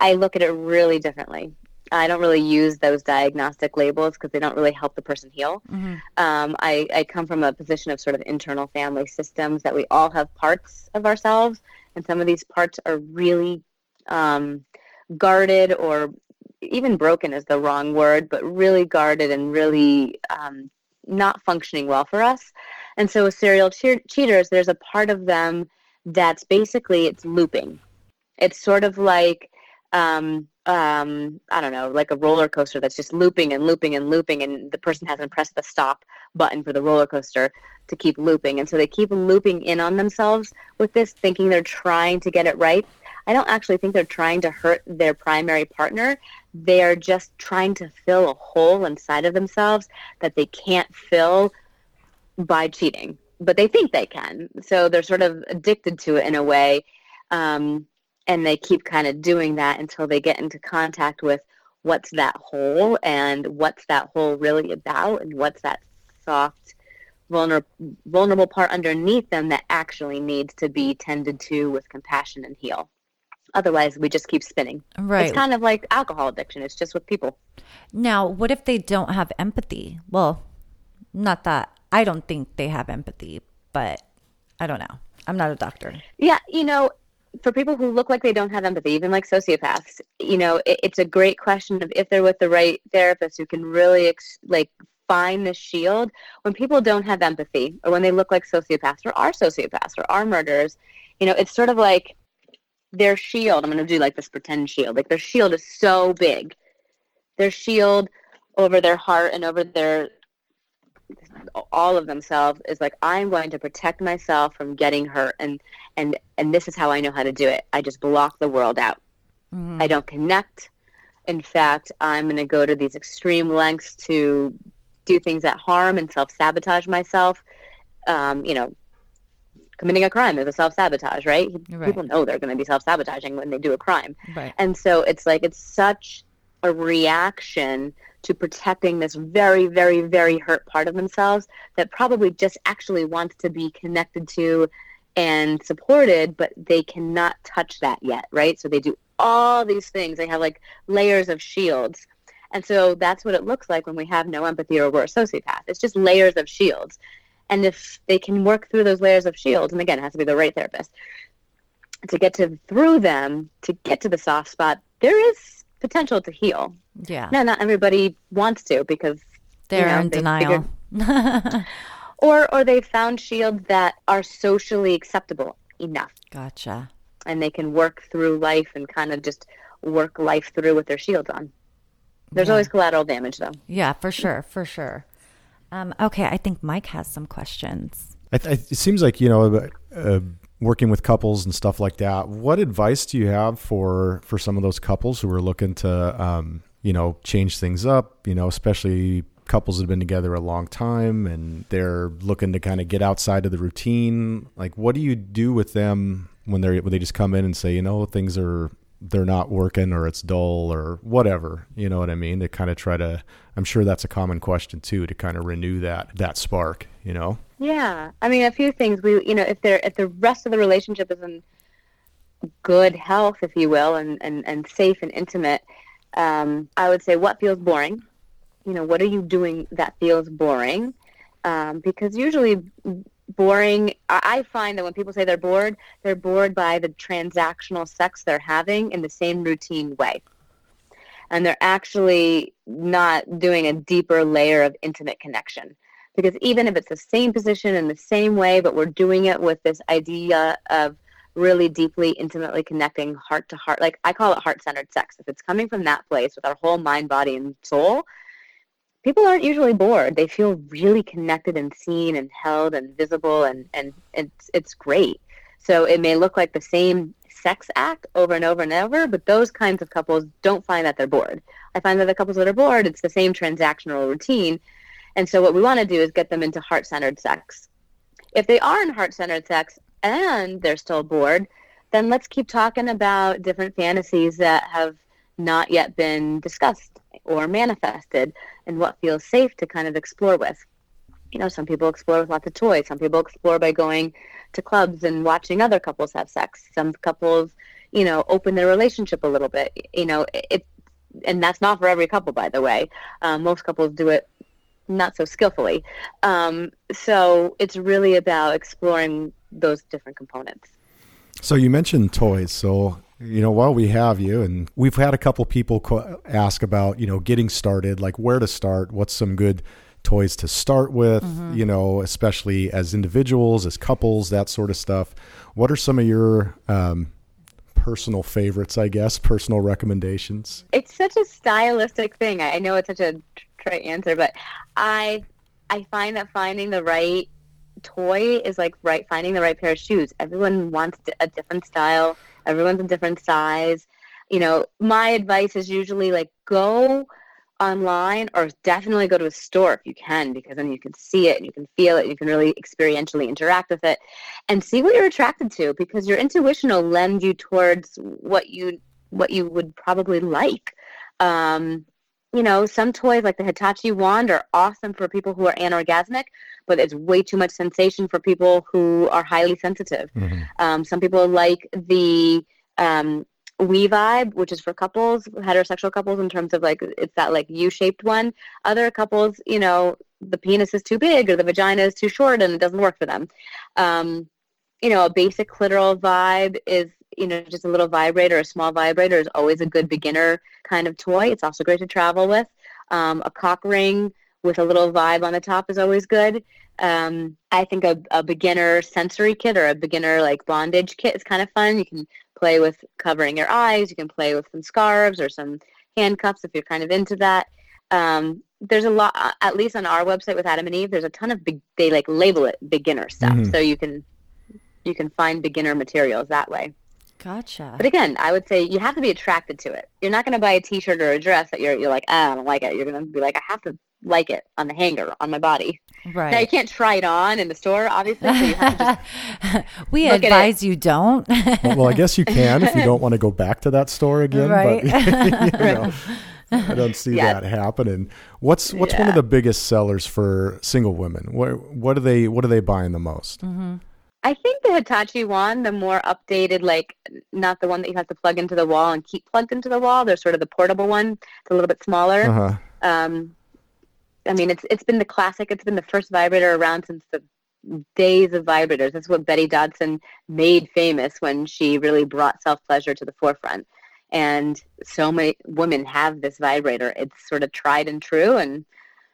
i look at it really differently I don't really use those diagnostic labels because they don't really help the person heal. Mm-hmm. Um, I, I come from a position of sort of internal family systems that we all have parts of ourselves, and some of these parts are really um, guarded or even broken is the wrong word, but really guarded and really um, not functioning well for us. And so with serial che- cheaters, there's a part of them that's basically it's looping. It's sort of like um, um, I don't know, like a roller coaster that's just looping and looping and looping, and the person hasn't pressed the stop button for the roller coaster to keep looping, and so they keep looping in on themselves with this, thinking they're trying to get it right, I don't actually think they're trying to hurt their primary partner. They are just trying to fill a hole inside of themselves that they can't fill by cheating, but they think they can. So they're sort of addicted to it in a way. Um, and they keep kind of doing that until they get into contact with what's that hole and what's that hole really about and what's that soft vulnerable vulnerable part underneath them that actually needs to be tended to with compassion and heal Otherwise, we just keep spinning. Right. It's kind of like alcohol addiction. It's just with people. Now, what if they don't have empathy? Well, not that I don't think they have empathy, but I don't know. I'm not a doctor. Yeah, you know, for people who look like they don't have empathy, even like sociopaths, you know, it, it's a great question of if they're with the right therapist who can really ex- like find the shield. When people don't have empathy, or when they look like sociopaths, or are sociopaths, or are murderers, you know, it's sort of like their shield, I'm going to do like this pretend shield, like their shield is so big. Their shield over their heart and over their all of themselves is like I'm going to protect myself from getting hurt and and and this is how I know how to do it. I just block the world out. Mm-hmm. I don't connect. In fact, I'm going to go to these extreme lengths to do things that harm and self-sabotage myself. Um, you know, committing a crime is a self-sabotage, right? right. People know they're going to be self-sabotaging when they do a crime. Right. And so it's like it's such a reaction to protecting this very, very, very hurt part of themselves that probably just actually wants to be connected to and supported, but they cannot touch that yet, right? So they do all these things. They have like layers of shields. And so that's what it looks like when we have no empathy or we're a sociopath. It's just layers of shields. And if they can work through those layers of shields, and again, it has to be the right therapist, to get to through them, to get to the soft spot, there is potential to heal. Yeah. Now, not everybody wants to because they're you know, in they denial. or or they've found shields that are socially acceptable enough. Gotcha. And they can work through life and kind of just work life through with their shields on. There's yeah. always collateral damage, though. Yeah, for sure, for sure. Um, okay, I think Mike has some questions. Th- it seems like you know, uh, working with couples and stuff like that. What advice do you have for for some of those couples who are looking to, um, you know, change things up? You know, especially couples that have been together a long time and they're looking to kind of get outside of the routine. Like, what do you do with them when they're when they just come in and say, you know, things are they're not working or it's dull or whatever. You know what I mean? to kind of try to. I'm sure that's a common question too to kind of renew that that spark. You know? Yeah, I mean a few things. We, you know, if they're if the rest of the relationship is in good health, if you will, and and and safe and intimate, um, I would say what feels boring. You know, what are you doing that feels boring? Um, because usually boring. I find that when people say they're bored, they're bored by the transactional sex they're having in the same routine way. And they're actually not doing a deeper layer of intimate connection. Because even if it's the same position in the same way, but we're doing it with this idea of really deeply, intimately connecting heart to heart, like I call it heart centered sex. If it's coming from that place with our whole mind, body, and soul, people aren't usually bored. They feel really connected and seen and held and visible, and, and it's, it's great. So it may look like the same sex act over and over and over, but those kinds of couples don't find that they're bored. I find that the couples that are bored, it's the same transactional routine. And so what we want to do is get them into heart-centered sex. If they are in heart-centered sex and they're still bored, then let's keep talking about different fantasies that have not yet been discussed or manifested and what feels safe to kind of explore with. You know, some people explore with lots of toys. Some people explore by going to clubs and watching other couples have sex. Some couples, you know, open their relationship a little bit. You know, it, and that's not for every couple, by the way. Um, most couples do it not so skillfully. Um, so it's really about exploring those different components. So you mentioned toys. So you know, while we have you, and we've had a couple people ask about you know getting started, like where to start, what's some good toys to start with, you know, especially as individuals, as couples, that sort of stuff. What are some of your um, personal favorites, I guess, personal recommendations? it's such a stylistic thing. I I know it's such a trite answer, but I I find that finding the right toy is like right finding the right pair of shoes. Everyone wants a different style. Everyone's a different size. You know, my advice is usually like go online or definitely go to a store if you can because then you can see it and you can feel it and you can really experientially interact with it and see what you're attracted to because your intuition will lend you towards what you what you would probably like um, you know some toys like the hitachi wand are awesome for people who are anorgasmic but it's way too much sensation for people who are highly sensitive um, some people like the um, We-Vibe, which is for couples, heterosexual couples, in terms of like it's that like U-shaped one. Other couples, you know, the penis is too big or the vagina is too short and it doesn't work for them. Um, you know, a basic clitoral vibe is you know just a little vibrator, a small vibrator is always a good beginner kind of toy. It's also great to travel with. Um, a cock ring with a little vibe on the top is always good. Um, I think a, a beginner sensory kit or a beginner like bondage kit is kind of fun. You can play with covering your eyes. You can play with some scarves or some handcuffs if you're kind of into that. Um, there's a lot, at least on our website with Adam and Eve, there's a ton of big, they like label it beginner stuff. Mhm. So you can, you can find beginner materials that way. Gotcha. But again, I would say you have to be attracted to it. You're not going to buy a T-shirt or a dress that you're you're like, ah, I don't like it. You're going to be like, I have to like it on the hanger on my body. Right. Now you can't try it on in the store, obviously. So you have to just we Look at it. advise you don't. well, I guess you can if you don't want to go back to that store again. Right. But, you know, I don't see Yeah. that happening. What's what's one of the biggest sellers for single women? What what do they what are they buying the most? Mm-hmm. I think the Hitachi one, the more updated, like not the one that you have to plug into the wall and keep plugged into the wall. They're sort of the portable one. It's a little bit smaller. Uh huh. Um, I mean, it's it's been the classic. It's been the first vibrator around since the days of vibrators. That's what Betty Dodson made famous when she really brought self pleasure to the forefront. And so many women have this vibrator. It's sort of tried and true, and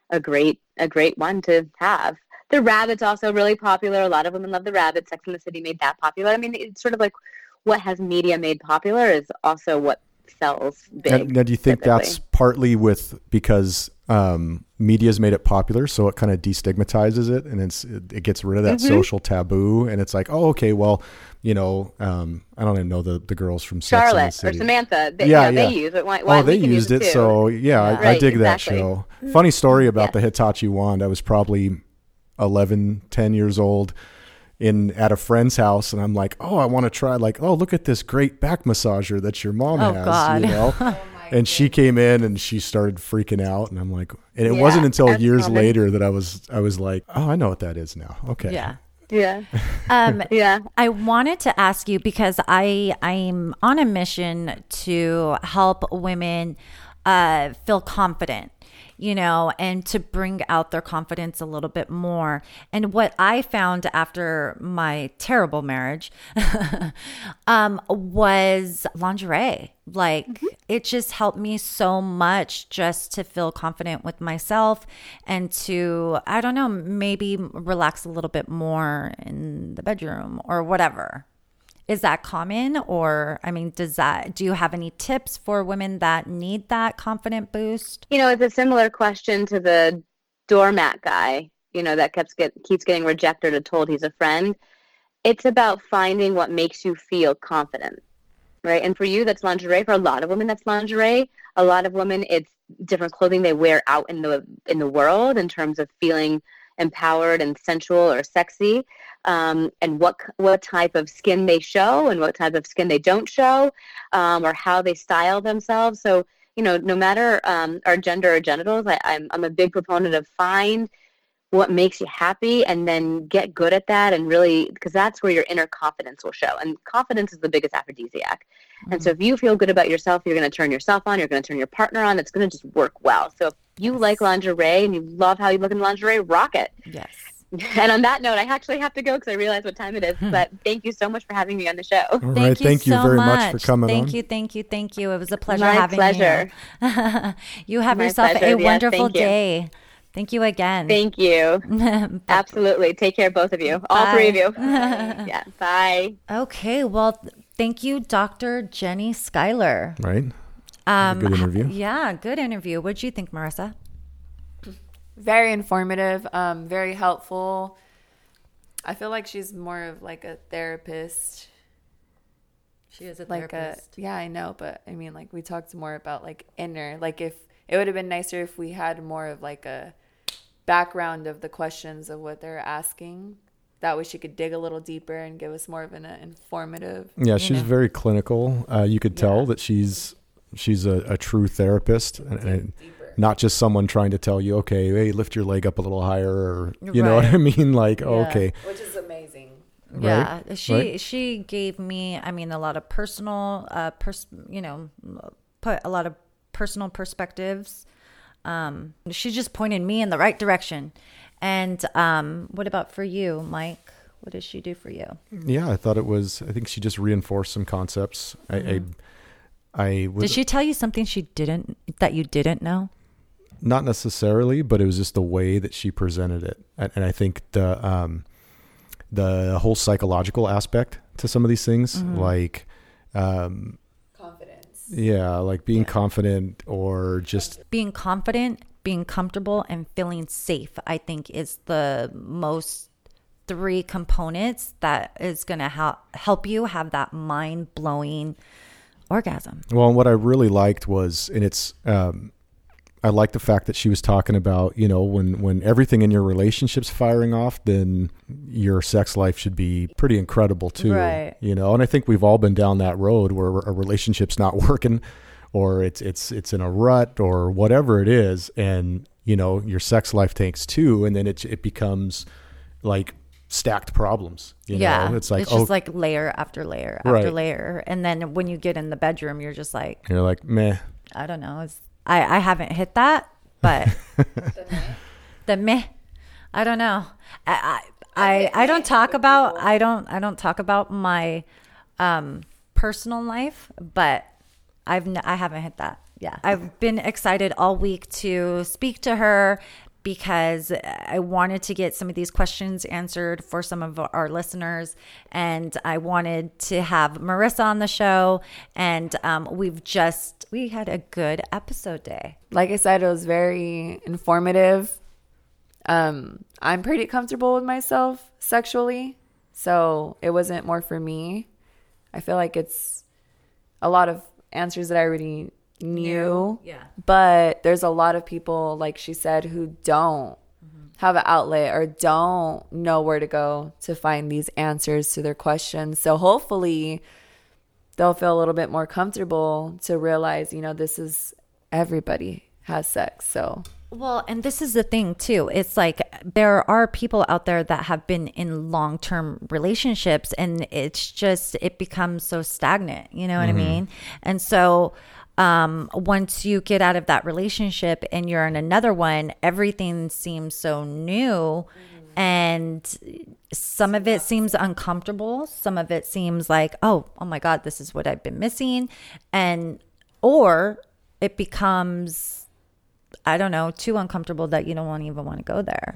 a great a great one to have. The rabbit's also really popular. A lot of women love the rabbit. Sex in the City made that popular. I mean, it's sort of like what has media made popular is also what sells big. And, now, do you think typically. that's partly with because um, media's made it popular, so it kind of destigmatizes it, and it's it, it gets rid of that Mhm. social taboo, and it's like, oh, okay, well, you know, um, I don't even know the the girls from Sex Charlotte or Samantha. They, Yeah, you know, yeah. they use it. Why, why oh, they used use it, so yeah, I, I Right, dig that show. Funny story about Yeah. the Hitachi wand. I was probably 11, 10 years old in at a friend's house, and I'm like, oh, I want to try. Like, oh, look at this great back massager that your mom Oh, has. God. You know. and she came in and she started freaking out, and I'm like, and it wasn't until years common. later that I was I was like, oh, I know what that is now. Okay. Yeah. Yeah, Um, yeah. I wanted to ask you because I I'm on a mission to help women uh, feel confident you know, and to bring out their confidence a little bit more. And what I found after my terrible marriage um, was lingerie. Like it just helped me so much just to feel confident with myself and to, I don't know, maybe relax a little bit more in the bedroom or whatever. Is that common? Or, I mean, does that, do you have any tips for women that need that confident boost? You know, it's a similar question to the doormat guy, you know, that keeps get keeps getting rejected or told he's a friend. It's about finding what makes you feel confident. Right. And for you that's lingerie. For a lot of women that's lingerie. A lot of women it's different clothing they wear out in the in the world in terms of feeling empowered and sensual or sexy um, and what what type of skin they show and what type of skin they don't show um, or how they style themselves. So you know no matter um, our gender or genitals I, I'm, I'm a big proponent of find what makes you happy and then get good at that and really because that's where your inner confidence will show. And confidence is the biggest aphrodisiac mm-hmm. and so if you feel good about yourself you're going to turn yourself on you're going to turn your partner on it's going to just work well so if you like lingerie and you love how you look in lingerie rock it Yes. and on that note, I actually have to go because I realize what time it is. But thank you so much for having me on the show. All right. Thank you so very much, for coming Thank on. you, thank you, thank you. It was a pleasure having. My having pleasure. you. you have My yourself pleasure. a Yes, wonderful thank day. Thank you again. Thank you. Absolutely. Take care, both of you. All three of you. yeah. Bye. okay, well, th- thank you, Dr. Jenni Skylar. Right? Um, good interview. Yeah, good interview. What did you think, Marissa? Very informative, um, very helpful. I feel like she's more of like a therapist. She is a Like a yeah, I know, but I mean like we talked more about like inner. Like if it would have been nicer if we had more of like a background of the questions of what they're asking. That way she could dig a little deeper and give us more of an uh, informative. Yeah, she's know. very clinical. Uh, you could tell Yeah. that she's she's a, a true therapist and, and not just someone trying to tell you, okay, hey, lift your leg up a little higher, or you know what I mean? Like, Yeah. okay, Which is amazing. Yeah, she Right? she gave me, I mean, a lot of personal, uh, pers- you know, put a lot of personal perspectives. Um, she just pointed me in the right direction. And um, what about for you, Mike? What does she do for you? yeah, I thought it was. I think she just reinforced some concepts. I, I, I was Did she tell you something she didn't that you didn't know? not necessarily, but it was just the way that she presented it, and, and I think the um, the whole psychological aspect to some of these things, like. Um, Confidence. yeah, like being confident or just Being confident, being comfortable, and feeling safe, I think, is the most three components that is going to help help you have that mind blowing orgasm. Well, and what I really liked was, and it's, um, I like the fact that she was talking about, you know, when when everything in your relationship's firing off, then your sex life should be pretty incredible too. Right. You know, and I think we've all been down that road where a relationship's not working, or it's it's it's in a rut, or whatever it is, and you know your sex life tanks too, and then it it becomes like stacked problems. You yeah, know? it's like it's oh, just like layer after layer after Right. layer, and then when you get in the bedroom, you're just like, you're like meh. I don't know. It's, I I haven't hit that, but the meh, I don't know. I I I, I don't talk about I don't I don't talk about my um personal life, but I've n- I haven't hit that. Yeah, I've been excited all week to speak to her because I wanted to get some of these questions answered for some of our listeners, and I wanted to have Marissa on the show. And um, we've just we had a good episode day. Like I said, it was very informative. Um, I'm pretty comfortable with myself sexually, so it wasn't more for me. I feel like it's a lot of answers that I already knew. Yeah. But there's a lot of people, like she said, who don't mm-hmm. have an outlet or don't know where to go to find these answers to their questions. So hopefully they'll feel a little bit more comfortable to realize, you know, this is everybody has sex. So Well, and this is the thing too. It's like there are people out there that have been in long term relationships and it's just, it becomes so stagnant. You know what I mean? And so um, once you get out of that relationship and you're in another one, everything seems so new. And some of it seems uncomfortable. Some of it seems like, oh, oh my God, this is what I've been missing. And, or it becomes, I don't know, too uncomfortable that you don't want, even want to go there.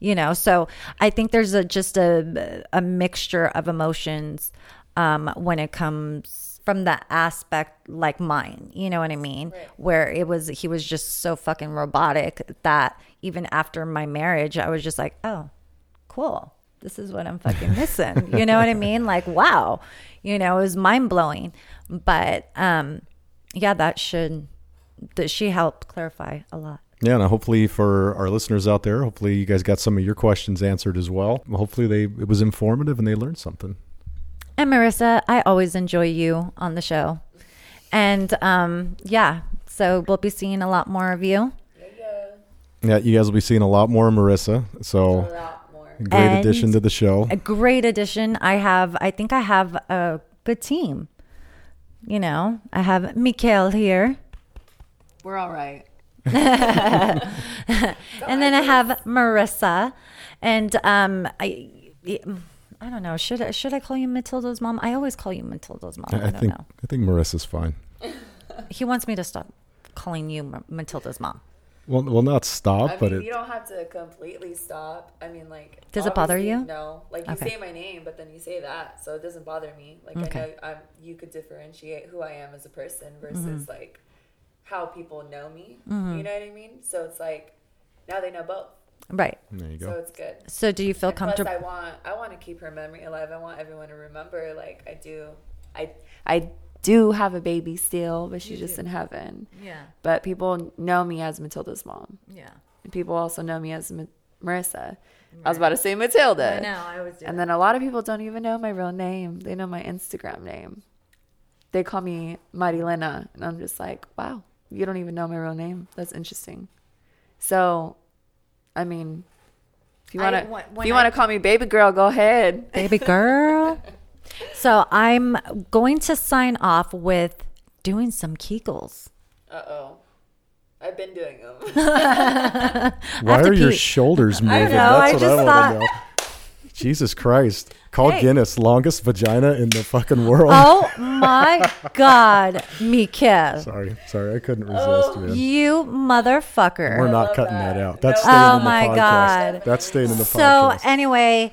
You know, so I think there's a just a a mixture of emotions um, when it comes from the aspect like mine. You know what I mean? Where it was he was just so fucking robotic that even after my marriage, I was just like, oh, cool. This is what I'm fucking missing. you know what I mean? Like, wow. You know, it was mind blowing. But um, yeah, that should that she helped clarify a lot. Yeah, and hopefully for our listeners out there, hopefully you guys got some of your questions answered as well. Hopefully they it was informative and they learned something. And Marissa, I always enjoy you on the show. And um, yeah, so we'll be seeing a lot more of you. Yeah, you guys will be seeing a lot more of Marissa. So lot more. great And- addition to the show. A great addition. I have, I think I have a good team. You know, I have Mykelle here. We're all right. and then I have Marissa, and um, I, I don't know. Should I should I call you Matilda's mom? I always call you Matilda's mom. I, I, I don't think know. I think Marissa's fine. He wants me to stop calling you Matilda's mom. Well, well, not stop, I but mean, it, you don't have to completely stop. I mean, like, Does it bother you? No, like you Okay. say my name, but then you say that, so it doesn't bother me. Like Okay. I know I'm, you could differentiate who I am as a person versus Mm-hmm. like how people know me. Mm-hmm. You know what I mean? So it's like now they know both, Right. there you go. so go. it's good. So do you feel And plus, comfortable? I want I want to keep her memory alive. I want everyone to remember. Like I do, I I do have a baby still, but she's just in heaven. Yeah. But people know me as Matilda's mom. Yeah. And people also know me as Ma- Marissa. I was about to say Matilda. I know. I always do. And then a lot of people don't even know my real name. They know my Instagram name. They call me Marilena. And I'm just like, wow, you don't even know my real name. That's interesting. So, I mean, if you I- want to when- if you I- want to call me baby girl, go ahead. baby girl. so I'm going to sign off with doing some Kegels. Uh-oh. I've been doing them. Why have to are your shoulders moving? know, I That's what just I thought- want to know. Jesus Christ. Call Hey. Guinness longest vagina in the fucking world. Oh my God, Mika. Sorry, sorry, I couldn't resist, oh, man. You motherfucker. We're not cutting that, that. out. That's No. staying Oh in the my podcast. God. That's staying in the so, podcast. So anyway,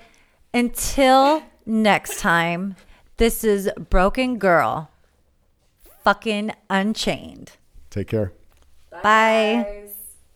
until next time, this is Broken Girl, fucking unchained. Take care. Bye. Guys.